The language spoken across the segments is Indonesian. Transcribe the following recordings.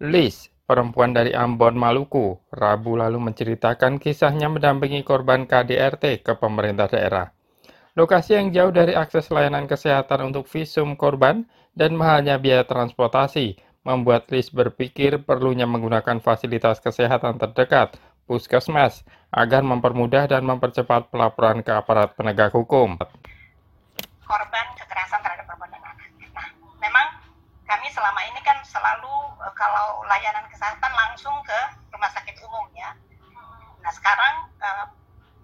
Liz, perempuan dari Ambon, Maluku, Rabu lalu menceritakan kisahnya mendampingi korban KDRT ke pemerintah daerah. Lokasi yang jauh dari akses layanan kesehatan untuk visum korban dan mahalnya biaya transportasi membuat Liz berpikir perlunya menggunakan fasilitas kesehatan terdekat, puskesmas, agar mempermudah dan mempercepat pelaporan ke aparat penegak hukum. Korban kekerasan terhadap perempuan dan anak. Nah, memang kami selama ini kan selalu uh, kalau layanan kesehatan langsung ke rumah sakit umum ya. Nah sekarang uh,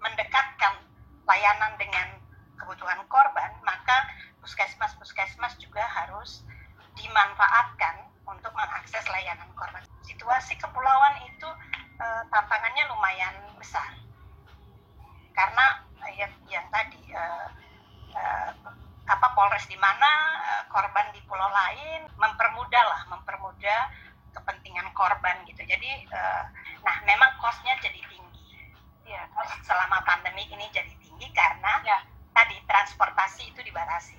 mendekatkan layanan dengan kebutuhan korban, maka puskesmas-puskesmas juga harus dimanfaatkan untuk mengakses layanan korban. Situasi kepulauan itu uh, tantangannya lumayan besar karena yang, yang tadi uh, uh, apa Polres di mana korban di pulau lain mempermudah lah mempermudah kepentingan korban gitu jadi uh, nah jadi tinggi ya kos selama pandemi ini jadi tinggi karena ya. tadi transportasi itu dibatasi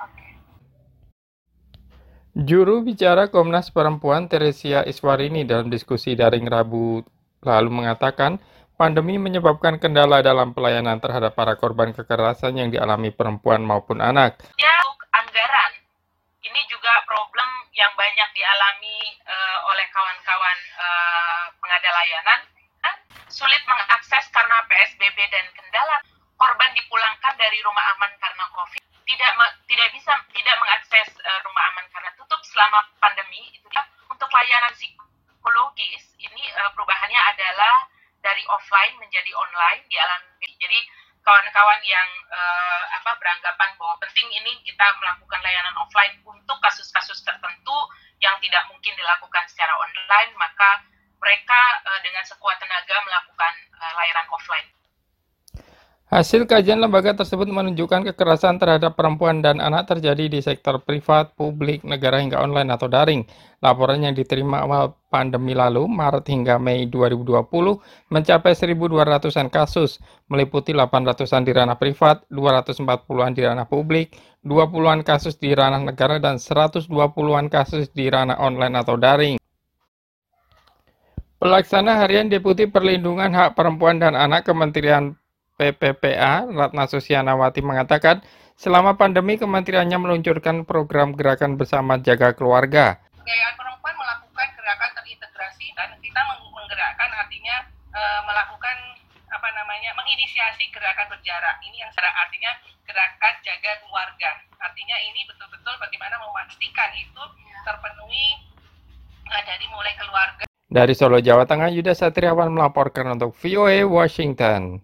oke Juru bicara Komnas Perempuan Teresia Iswarini dalam diskusi daring Rabu lalu mengatakan Pandemi menyebabkan kendala dalam pelayanan terhadap para korban kekerasan yang dialami perempuan maupun anak. Ya, anggaran. Ini juga problem yang banyak dialami uh, oleh kawan-kawan uh, pengada layanan. Sulit mengakses karena PSBB dan kendala. Korban dipulangkan dari rumah aman karena COVID. Tidak tidak bisa tidak mengakses uh, rumah aman karena tutup selama pandemi. Itu untuk layanan psikologis ini uh, perubahannya adalah dari offline menjadi online di alam jadi kawan-kawan yang uh, apa beranggapan bahwa penting ini kita melakukan layanan offline untuk kasus-kasus tertentu yang tidak mungkin dilakukan secara online maka mereka uh, dengan sekuat tenaga melakukan uh, layanan offline Hasil kajian lembaga tersebut menunjukkan kekerasan terhadap perempuan dan anak terjadi di sektor privat, publik, negara hingga online atau daring. Laporan yang diterima awal pandemi lalu, Maret hingga Mei 2020, mencapai 1.200-an kasus, meliputi 800-an di ranah privat, 240-an di ranah publik, 20-an kasus di ranah negara, dan 120-an kasus di ranah online atau daring. Pelaksana Harian Deputi Perlindungan Hak Perempuan dan Anak Kementerian PPPA, Ratna Susianawati mengatakan, selama pandemi kementeriannya meluncurkan program gerakan bersama jaga keluarga. Yayasan perempuan melakukan gerakan terintegrasi dan kita menggerakkan artinya e, melakukan apa namanya menginisiasi gerakan berjarak. Ini yang secara artinya gerakan jaga keluarga. Artinya ini betul-betul bagaimana memastikan itu terpenuhi e, dari mulai keluarga. Dari Solo, Jawa Tengah, Yuda Satriawan melaporkan untuk VOA Washington.